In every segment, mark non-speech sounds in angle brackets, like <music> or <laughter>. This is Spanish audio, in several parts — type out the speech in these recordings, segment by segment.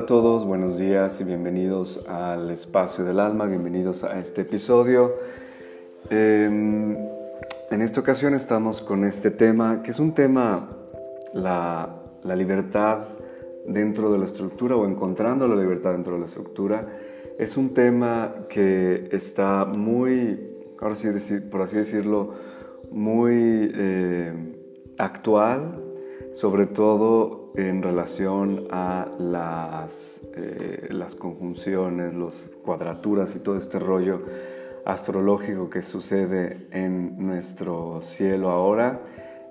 Hola a todos, buenos días y bienvenidos al Espacio del Alma, bienvenidos a este episodio. Em, en esta ocasión estamos con este tema, que es un tema, la, libertad dentro de la estructura o encontrando la libertad dentro de la estructura. Es un tema que está muy, ahora por así decirlo, muy eh, actual, sobre todo en relación a las, eh, las conjunciones, las cuadraturas y todo este rollo astrológico que sucede en nuestro cielo ahora,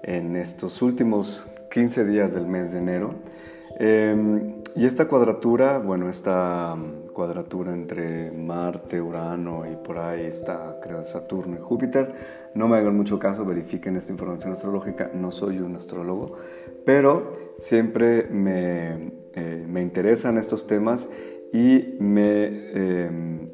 en estos últimos 15 días del mes de enero. Em, y esta cuadratura, bueno, esta cuadratura entre Marte, Urano y por ahí está, creo, Saturno y Júpiter, no me hagan mucho caso, verifiquen esta información astrológica, no soy un astrólogo, pero siempre me, eh, me interesan estos temas y me, em,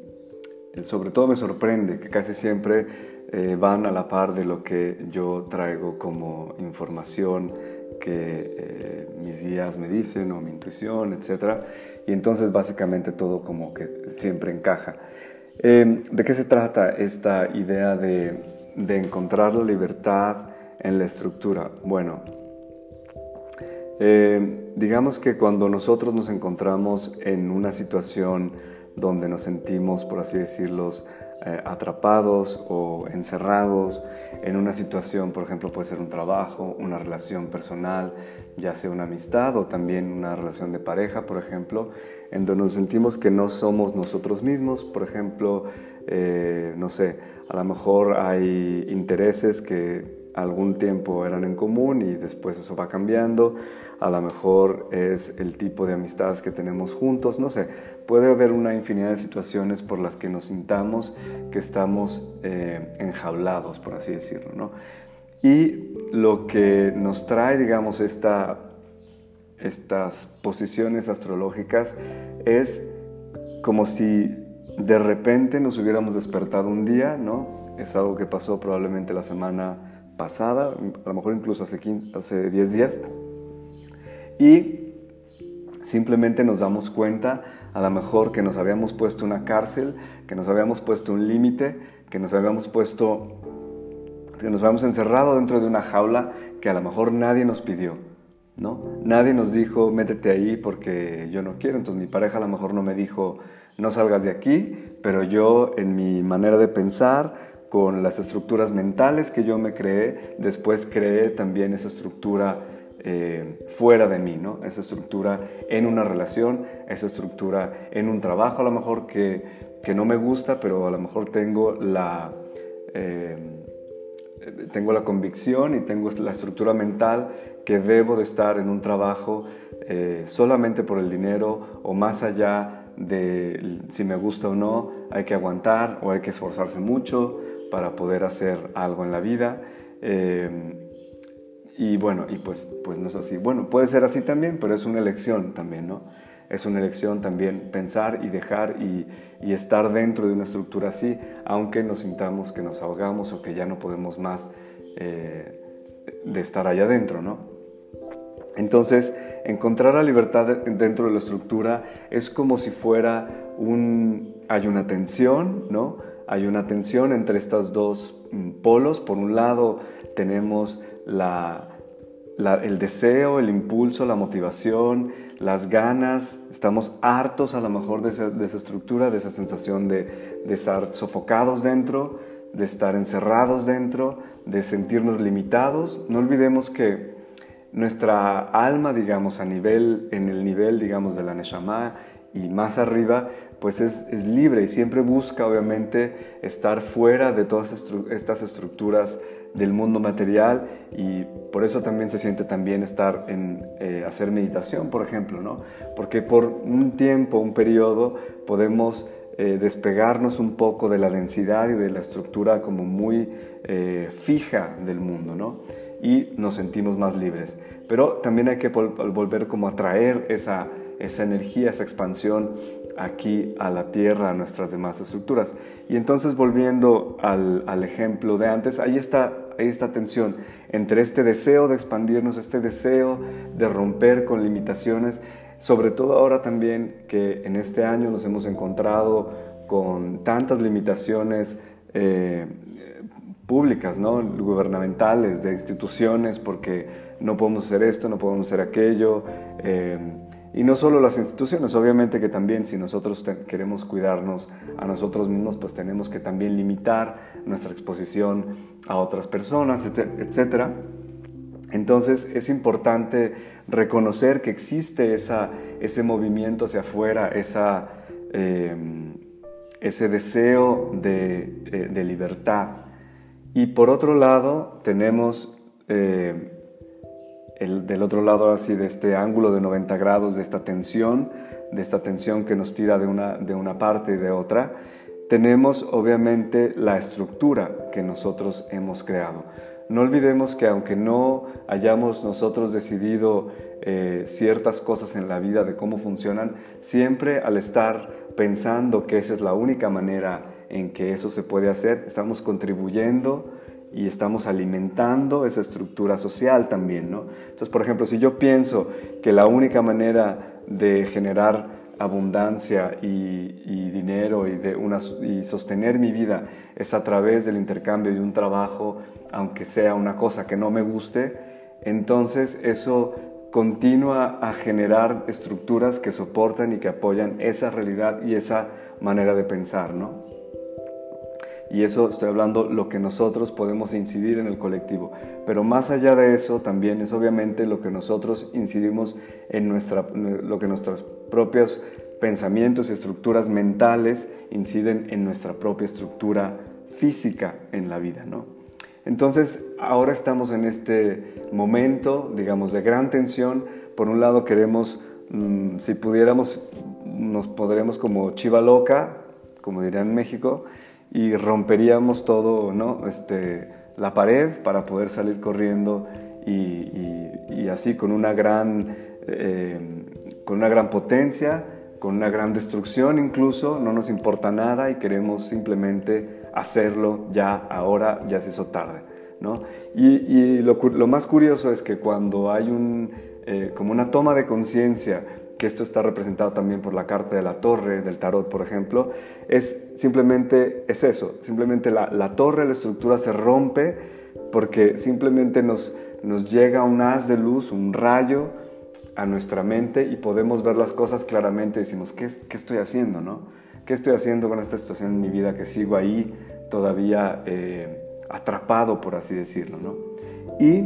sobre todo me sorprende que casi siempre eh, van a la par de lo que yo traigo como información que eh, mis guías me dicen o mi intuición, etc. Y entonces básicamente todo como que siempre encaja. Em, ¿De qué se trata esta idea de, de encontrar la libertad en la estructura? Bueno, eh, digamos que cuando nosotros nos encontramos en una situación donde nos sentimos, por así decirlo, eh, atrapados o encerrados en una situación, por ejemplo, puede ser un trabajo, una relación personal, ya sea una amistad o también una relación de pareja, por ejemplo, en donde nos sentimos que no somos nosotros mismos, por ejemplo, eh, no sé, a lo mejor hay intereses que algún tiempo eran en común y después eso va cambiando a lo mejor es el tipo de amistades que tenemos juntos, no sé, puede haber una infinidad de situaciones por las que nos sintamos que estamos eh, enjaulados, por así decirlo, ¿no? Y lo que nos trae, digamos, esta, estas posiciones astrológicas es como si de repente nos hubiéramos despertado un día, ¿no? Es algo que pasó probablemente la semana pasada, a lo mejor incluso hace, 15, hace 10 días, y simplemente nos damos cuenta a lo mejor que nos habíamos puesto una cárcel, que nos habíamos puesto un límite, que nos habíamos puesto, que nos habíamos encerrado dentro de una jaula que a lo mejor nadie nos pidió, ¿no? Nadie nos dijo, métete ahí porque yo no quiero, entonces mi pareja a lo mejor no me dijo, no salgas de aquí, pero yo en mi manera de pensar, con las estructuras mentales que yo me creé, después creé también esa estructura eh, fuera de mí, ¿no? Esa estructura en una relación, esa estructura en un trabajo a lo mejor que, que no me gusta, pero a lo mejor tengo la, eh, tengo la convicción y tengo la estructura mental que debo de estar en un trabajo eh, solamente por el dinero o más allá de si me gusta o no, hay que aguantar o hay que esforzarse mucho para poder hacer algo en la vida. Y bueno, y pues, pues no es así. Bueno, puede ser así también, pero es una elección también, ¿no? Es una elección también pensar y dejar y, y estar dentro de una estructura así, aunque nos sintamos que nos ahogamos o que ya no podemos más eh, de estar allá adentro, ¿no? Entonces, encontrar la libertad dentro de la estructura es como si fuera un... hay una tensión, ¿no? Hay una tensión entre estos dos mm, polos. Por un lado tenemos el deseo, el impulso, la motivación, las ganas, estamos hartos a lo mejor de esa, estructura, de esa sensación de, estar sofocados dentro, de estar encerrados dentro, de sentirnos limitados. No olvidemos que nuestra alma, digamos, a nivel, en el nivel, digamos, de la Neshama y más arriba, pues es, es libre y siempre busca, obviamente, estar fuera de todas estas estructuras del mundo material y por eso también se siente también estar en eh, hacer meditación, por ejemplo, ¿no? Porque por un tiempo, un periodo, podemos eh, despegarnos un poco de la densidad y de la estructura como muy eh, fija del mundo, ¿no? Y nos sentimos más libres. Pero también hay que volver como a traer esa, esa energía, esa expansión aquí a la Tierra, a nuestras demás estructuras. Y entonces volviendo al, al ejemplo de antes, ahí está hay esta tensión entre este deseo de expandirnos, este deseo de romper con limitaciones, Sobre todo ahora también que en este año nos hemos encontrado con tantas limitaciones eh, públicas, ¿no? gubernamentales, de instituciones, porque no podemos hacer esto, no podemos hacer aquello. Eh, y no solo las instituciones, obviamente que también si nosotros queremos cuidarnos a nosotros mismos, pues tenemos que también limitar nuestra exposición a otras personas, etc. Entonces es importante reconocer que existe esa, ese movimiento hacia afuera, em, ese deseo de, eh, de, libertad. Y por otro lado tenemos eh, del otro lado así de este ángulo de 90 grados, de esta tensión, de esta tensión que nos tira de una, de una parte y de otra, tenemos obviamente la estructura que nosotros hemos creado. No olvidemos que aunque no hayamos nosotros decidido eh, ciertas cosas en la vida de cómo funcionan, siempre al estar pensando que esa es la única manera en que eso se puede hacer, estamos contribuyendo y estamos alimentando esa estructura social también, ¿no? Entonces, por ejemplo, si yo pienso que la única manera de generar abundancia y, dinero y, de una, y sostener mi vida es a través del intercambio de un trabajo, aunque sea una cosa que no me guste, entonces eso continúa a generar estructuras que soportan y que apoyan esa realidad y esa manera de pensar, ¿no? Y eso estoy hablando lo que nosotros podemos incidir en el colectivo. Pero más allá de eso también es obviamente lo que nosotros incidimos en nuestra, lo que nuestros propios pensamientos y estructuras mentales inciden en nuestra propia estructura física en la vida, ¿no? Entonces, ahora estamos en este momento, digamos, de gran tensión. Por un lado queremos, mm, si pudiéramos, nos podremos como chiva loca, como dirían en México, y romperíamos todo, ¿no? Este, la pared para poder salir corriendo y, así con una, gran, eh, con una gran potencia, con una gran destrucción incluso, no nos importa nada y queremos simplemente hacerlo ya, ahora, ya se hizo tarde. ¿no? Y, lo, más curioso es que cuando hay un, eh, como una toma de conciencia que esto está representado también por la carta de la torre del tarot, por ejemplo, es simplemente, es eso, simplemente la, la torre, la estructura se rompe porque simplemente nos, nos llega un haz de luz, un rayo a nuestra mente y podemos ver las cosas claramente decimos, ¿qué, qué estoy haciendo? No? ¿Qué estoy haciendo con esta situación en mi vida que sigo ahí todavía eh, atrapado, por así decirlo? ¿no? Y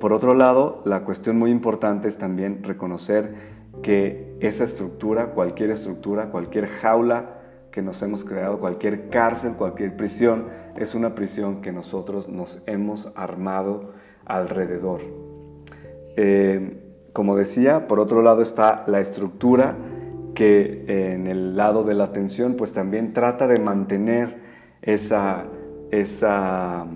por otro lado, la cuestión muy importante es también reconocer que esa estructura, cualquier estructura, cualquier jaula que nos hemos creado, cualquier cárcel, cualquier prisión, es una prisión que nosotros nos hemos armado alrededor. Eh, como decía, por otro lado está la estructura que en el lado de la atención pues también trata de mantener esa, esa,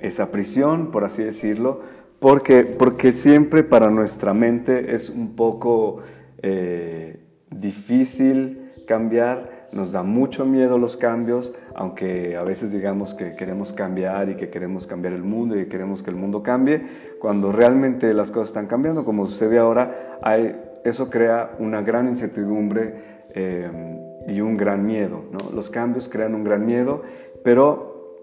esa prisión, por así decirlo, porque, porque siempre para nuestra mente es un poco eh, difícil cambiar, nos da mucho miedo los cambios, aunque a veces digamos que queremos cambiar y que queremos cambiar el mundo y que queremos que el mundo cambie, cuando realmente las cosas están cambiando, como sucede ahora, eso crea una gran incertidumbre eh, y un gran miedo. Los cambios crean un gran miedo, pero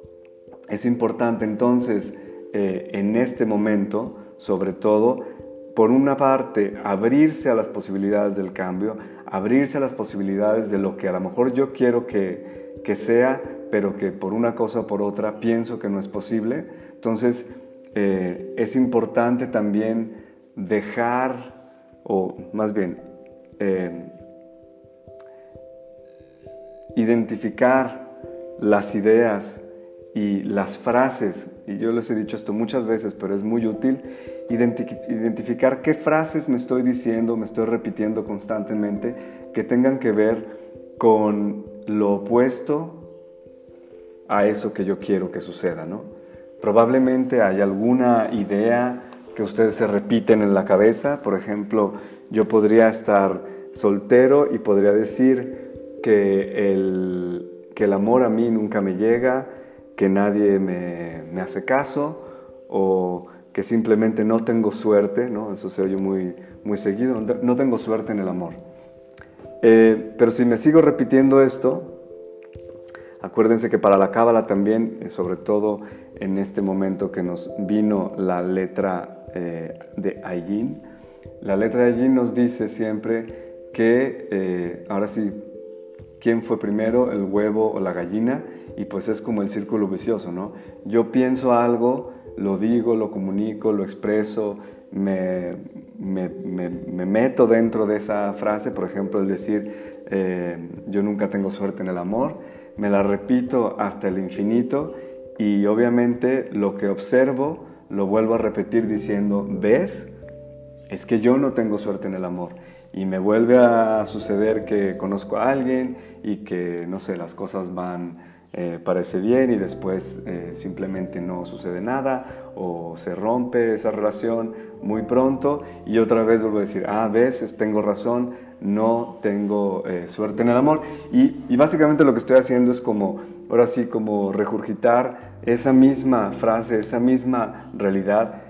es importante entonces eh, en este momento, sobre todo, por una parte, abrirse a las posibilidades del cambio, abrirse a las posibilidades de lo que a lo mejor yo quiero que, que sea, pero que por una cosa o por otra pienso que no es posible. Entonces, eh, es importante también dejar, o más bien, eh, identificar las ideas y las frases, y yo les he dicho esto muchas veces, pero es muy útil, identificar qué frases me estoy diciendo, me estoy repitiendo constantemente, que tengan que ver con lo opuesto a eso que yo quiero que suceda, ¿no? Probablemente hay alguna idea que ustedes se repiten en la cabeza, por ejemplo, yo podría estar soltero y podría decir que el, que el amor a mí nunca me llega, que nadie me, hace caso o que simplemente no tengo suerte, ¿no? eso se oye muy, muy seguido, no tengo suerte en el amor. Eh, pero si me sigo repitiendo esto, acuérdense que para la cábala también, eh, sobre todo en este momento que nos vino la letra eh, de Ayin, la letra de Ayin nos dice siempre que, ahora sí, ¿quién fue primero, el huevo o la gallina? Y pues es como el círculo vicioso, ¿no? Yo pienso algo, lo digo, lo comunico, lo expreso, me, me, meto dentro de esa frase, por ejemplo, el decir, eh, yo nunca tengo suerte en el amor, me la repito hasta el infinito y obviamente lo que observo lo vuelvo a repetir diciendo, ¿ves? Es que yo no tengo suerte en el amor. Y me vuelve a suceder que conozco a alguien y que, no sé, las cosas van eh, parece bien y después eh, simplemente no sucede nada o se rompe esa relación muy pronto y otra vez vuelvo a decir, ah, ves, tengo razón, no tengo eh, suerte en el amor. Y, y básicamente lo que estoy haciendo es como, ahora sí, como regurgitar esa misma frase, esa misma realidad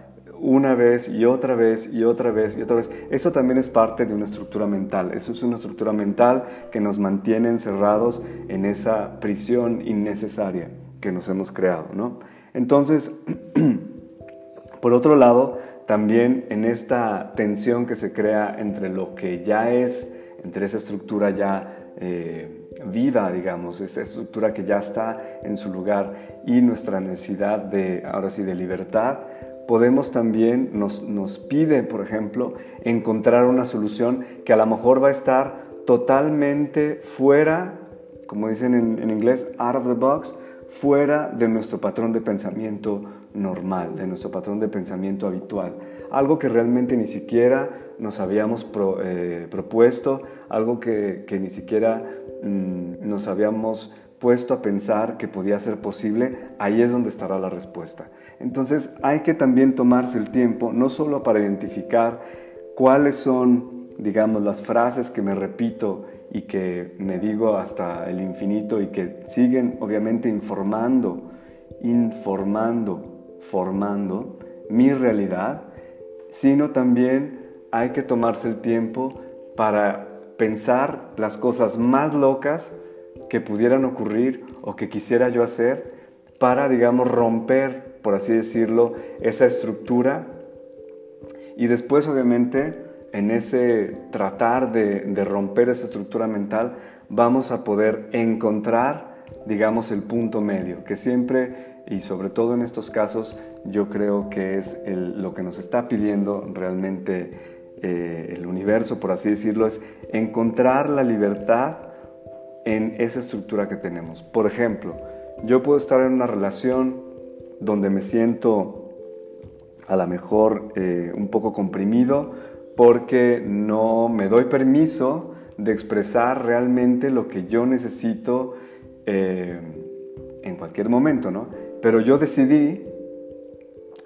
una vez y otra vez y otra vez y otra vez. Eso también es parte de una estructura mental. Eso es una estructura mental que nos mantiene encerrados en esa prisión innecesaria que nos hemos creado. ¿no? Entonces, <clears throat> por otro lado, también en esta tensión que se crea entre lo que ya es, entre esa estructura ya eh, viva, digamos, esa estructura que ya está en su lugar y nuestra necesidad de, ahora sí, de libertad, podemos también, nos, nos pide, por ejemplo, encontrar una solución que a lo mejor va a estar totalmente fuera, como dicen en, en inglés, out of the box, fuera de nuestro patrón de pensamiento normal, de nuestro patrón de pensamiento habitual. Algo que realmente ni siquiera nos habíamos eh, propuesto, algo que, que ni siquiera mm, nos habíamos puesto a pensar que podía ser posible, ahí es donde estará la respuesta. Entonces hay que también tomarse el tiempo, no solo para identificar cuáles son, digamos, las frases que me repito y que me digo hasta el infinito y que siguen obviamente informando, informando, formando mi realidad, sino también hay que tomarse el tiempo para pensar las cosas más locas que pudieran ocurrir o que quisiera yo hacer para, digamos, romper por así decirlo, esa estructura. Y después, obviamente, en ese tratar de, romper esa estructura mental, vamos a poder encontrar, digamos, el punto medio, que siempre, y sobre todo en estos casos, yo creo que es lo que nos está pidiendo realmente eh, el universo, por así decirlo, es encontrar la libertad en esa estructura que tenemos. Por ejemplo, yo puedo estar en una relación donde me siento a lo mejor eh, un poco comprimido porque no me doy permiso de expresar realmente lo que yo necesito eh, en cualquier momento, ¿no? Pero yo decidí,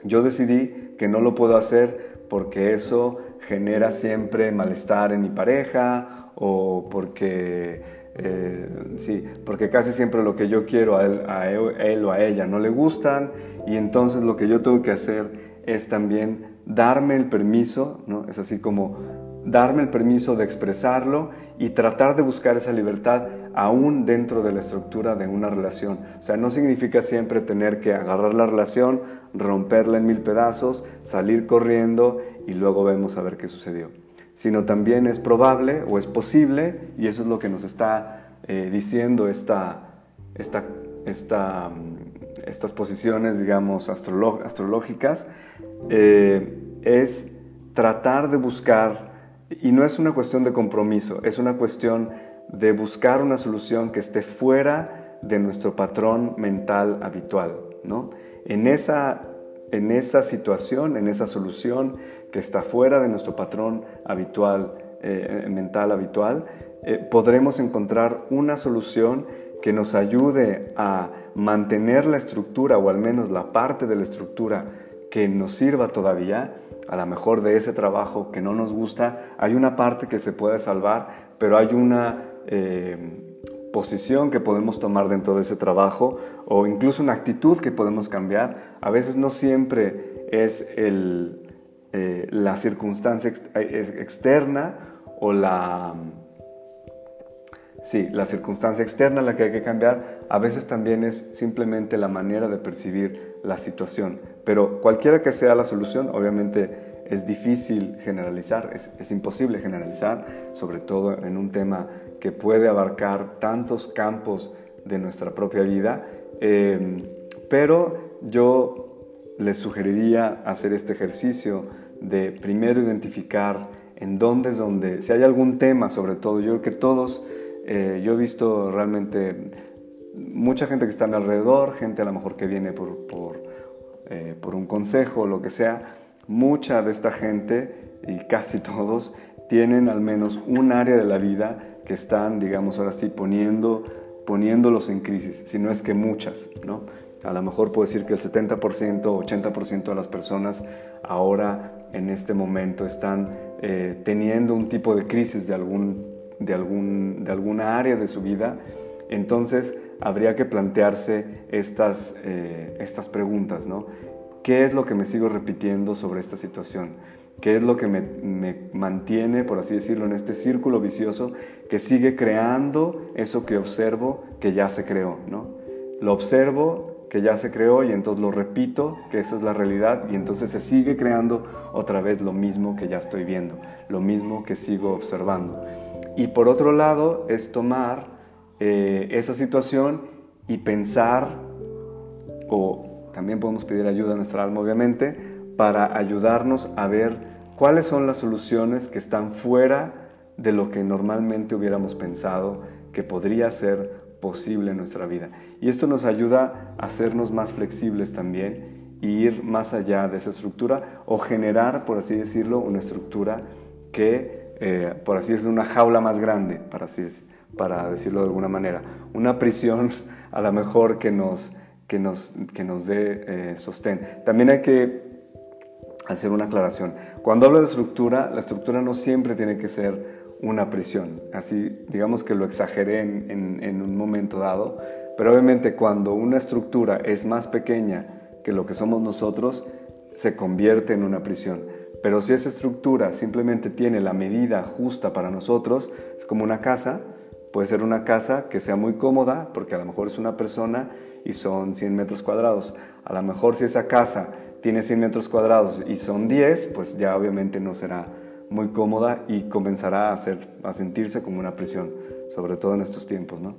yo decidí que no lo puedo hacer porque eso genera siempre malestar en mi pareja o porque eh, sí, porque casi siempre lo que yo quiero a él, o a ella no le gustan y entonces lo que yo tengo que hacer es también darme el permiso, ¿no? Es así como darme el permiso de expresarlo y tratar de buscar esa libertad aún dentro de la estructura de una relación. O sea, no significa siempre tener que agarrar la relación, romperla en mil pedazos, salir corriendo y luego vemos a ver qué sucedió sino también es probable o es posible, y eso es lo que nos está eh, diciendo esta, esta, esta, mm, estas posiciones, digamos, astrológicas, eh, es tratar de buscar, y no es una cuestión de compromiso, es una cuestión de buscar una solución que esté fuera de nuestro patrón mental habitual. ¿no? En esa en esa situación, en esa solución que está fuera de nuestro patrón habitual, eh, mental habitual, eh, podremos encontrar una solución que nos ayude a mantener la estructura o al menos la parte de la estructura que nos sirva todavía, a lo mejor de ese trabajo que no nos gusta, hay una parte que se puede salvar, pero hay una eh, posición que podemos tomar dentro de ese trabajo o incluso una actitud que podemos cambiar. A veces no siempre es el, eh, la circunstancia externa o la... Sí, la circunstancia externa la que hay que cambiar, a veces también es simplemente la manera de percibir la situación. Pero cualquiera que sea la solución, obviamente es difícil generalizar, es, imposible generalizar, sobre todo en un tema que puede abarcar tantos campos de nuestra propia vida. Eh, pero yo les sugeriría hacer este ejercicio de primero identificar en dónde es donde, si hay algún tema sobre todo, yo creo que todos, eh, yo he visto realmente mucha gente que está alrededor, gente a lo mejor que viene por, eh, por un consejo lo que sea, mucha de esta gente y casi <laughs> todos tienen al menos un área de la vida que están, digamos, ahora sí, poniendo, poniéndolos en crisis, si no es que muchas, ¿no? A lo mejor puedo decir que el 70%, 80% de las personas ahora en este momento están eh, teniendo un tipo de crisis de, algún, de, algún, de alguna área de su vida. Entonces habría que plantearse estas, eh, estas preguntas, ¿no? ¿Qué es lo que me sigo repitiendo sobre esta situación? ¿Qué es lo que me, me, mantiene, por así decirlo, en este círculo vicioso que sigue creando eso que observo que ya se creó? ¿no? Lo observo, que ya se creó y entonces lo repito, que esa es la realidad y entonces se sigue creando otra vez lo mismo que ya estoy viendo, lo mismo que sigo observando. Y por otro lado es tomar eh, esa situación y pensar, o también podemos pedir ayuda a nuestra alma obviamente, para ayudarnos a ver cuáles son las soluciones que están fuera de lo que normalmente hubiéramos pensado que podría ser posible en nuestra vida. Y esto nos ayuda a hacernos más flexibles también e ir más allá de esa estructura o generar, por así decirlo, una estructura que, eh, por así decirlo, una jaula más grande, para, así para decirlo de alguna manera. Una prisión <laughs> a lo mejor que nos, que nos, que nos dé eh, sostén. También hay que hacer una aclaración. Cuando hablo de estructura, la estructura no siempre tiene que ser una prisión. Así, digamos que lo exageré en, un momento dado, pero obviamente cuando una estructura es más pequeña que lo que somos nosotros, se convierte en una prisión. Pero si esa estructura simplemente tiene la medida justa para nosotros, es como una casa, puede ser una casa que sea muy cómoda, porque a lo mejor es una persona y son 100 metros cuadrados. A lo mejor si esa casa tiene 100 metros cuadrados y son 10, pues ya obviamente no será muy cómoda y comenzará a, hacer, a sentirse como una prisión, sobre todo en estos tiempos. ¿no?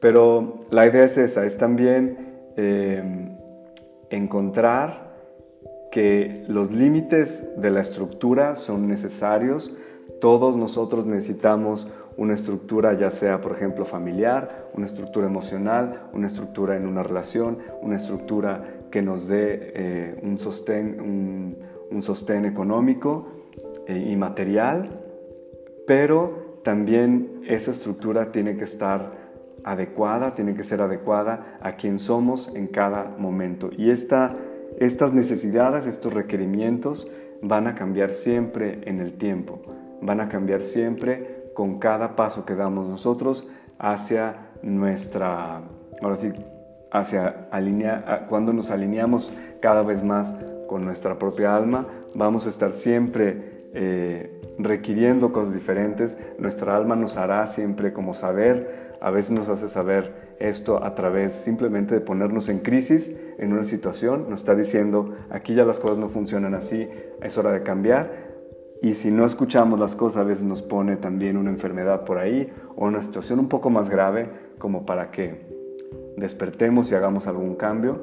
Pero la idea es esa, es también eh, encontrar que los límites de la estructura son necesarios. Todos nosotros necesitamos una estructura, ya sea, por ejemplo, familiar, una estructura emocional, una estructura en una relación, una estructura que nos dé eh, un, sostén, un, un sostén económico eh, inmaterial, pero también esa estructura tiene que estar adecuada, tiene que ser adecuada a quien somos en cada momento. Y esta, estas necesidades, estos requerimientos van a cambiar siempre en el tiempo, van a cambiar siempre con cada paso que damos nosotros hacia nuestra, ahora sí, hacia alinea, cuando nos alineamos cada vez más con nuestra propia alma, vamos a estar siempre eh, requiriendo cosas diferentes. Nuestra alma nos hará siempre como saber, a veces nos hace saber esto a través simplemente de ponernos en crisis en una situación, nos está diciendo, aquí ya las cosas no funcionan así, es hora de cambiar. Y si no escuchamos las cosas, a veces nos pone también una enfermedad por ahí o una situación un poco más grave como para que despertemos y hagamos algún cambio.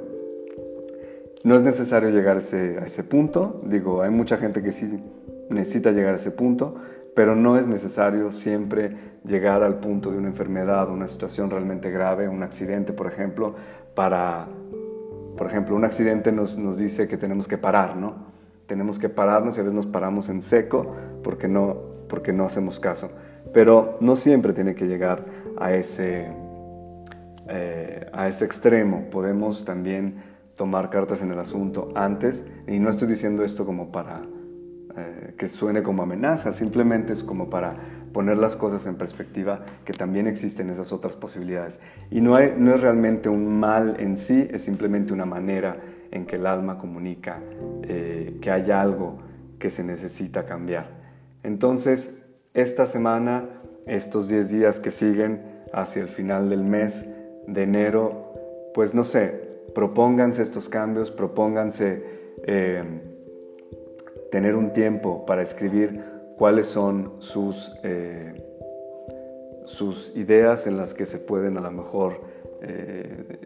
No es necesario llegar a ese, a ese punto, digo, hay mucha gente que sí necesita llegar a ese punto, pero no es necesario siempre llegar al punto de una enfermedad, una situación realmente grave, un accidente, por ejemplo, para, por ejemplo, un accidente nos, nos dice que tenemos que parar, ¿no? Tenemos que pararnos y a veces nos paramos en seco porque no, porque no hacemos caso. Pero no siempre tiene que llegar a ese, eh, a ese extremo. Podemos también tomar cartas en el asunto antes, y no estoy diciendo esto como para eh, que suene como amenaza, simplemente es como para poner las cosas en perspectiva que también existen esas otras posibilidades. Y no, es realmente un mal en sí, es simplemente una manera en que el alma comunica eh, que hay algo que se necesita cambiar. Entonces, esta semana, estos 10 días que siguen hacia el final del mes de enero, pues no sé, propónganse estos cambios, propónganse eh, tener un tiempo para escribir cuáles son sus, eh, sus ideas en las que se pueden a lo mejor eh,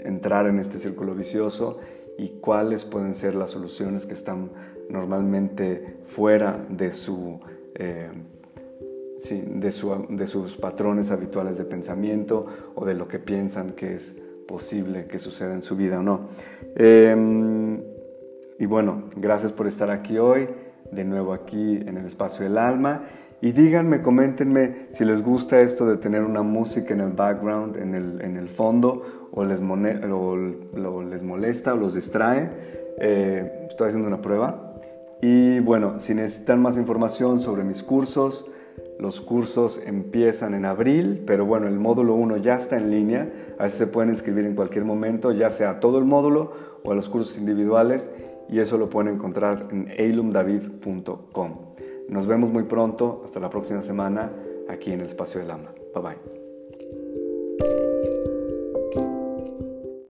entrar en este círculo vicioso y cuáles pueden ser las soluciones que están normalmente fuera de, su, eh, de, de sus patrones habituales de pensamiento o de lo que piensan que es posible que suceda en su vida o no. Em, y bueno, gracias por estar aquí hoy, de nuevo aquí en el espacio del alma. Y díganme, coméntenme si les gusta esto de tener una música en el background, en el, en el fondo, o les, les molesta o los distrae. Eh, estoy haciendo una prueba. Y bueno, si necesitan más información sobre mis cursos, los cursos empiezan en abril, pero bueno, el módulo 1 ya está en línea, así se pueden inscribir en cualquier momento, ya sea todo el módulo o a los cursos individuales y eso lo pueden encontrar en eilumdavid.com. Nos vemos muy pronto, hasta la próxima semana aquí en el Espacio del Alma. Bye bye.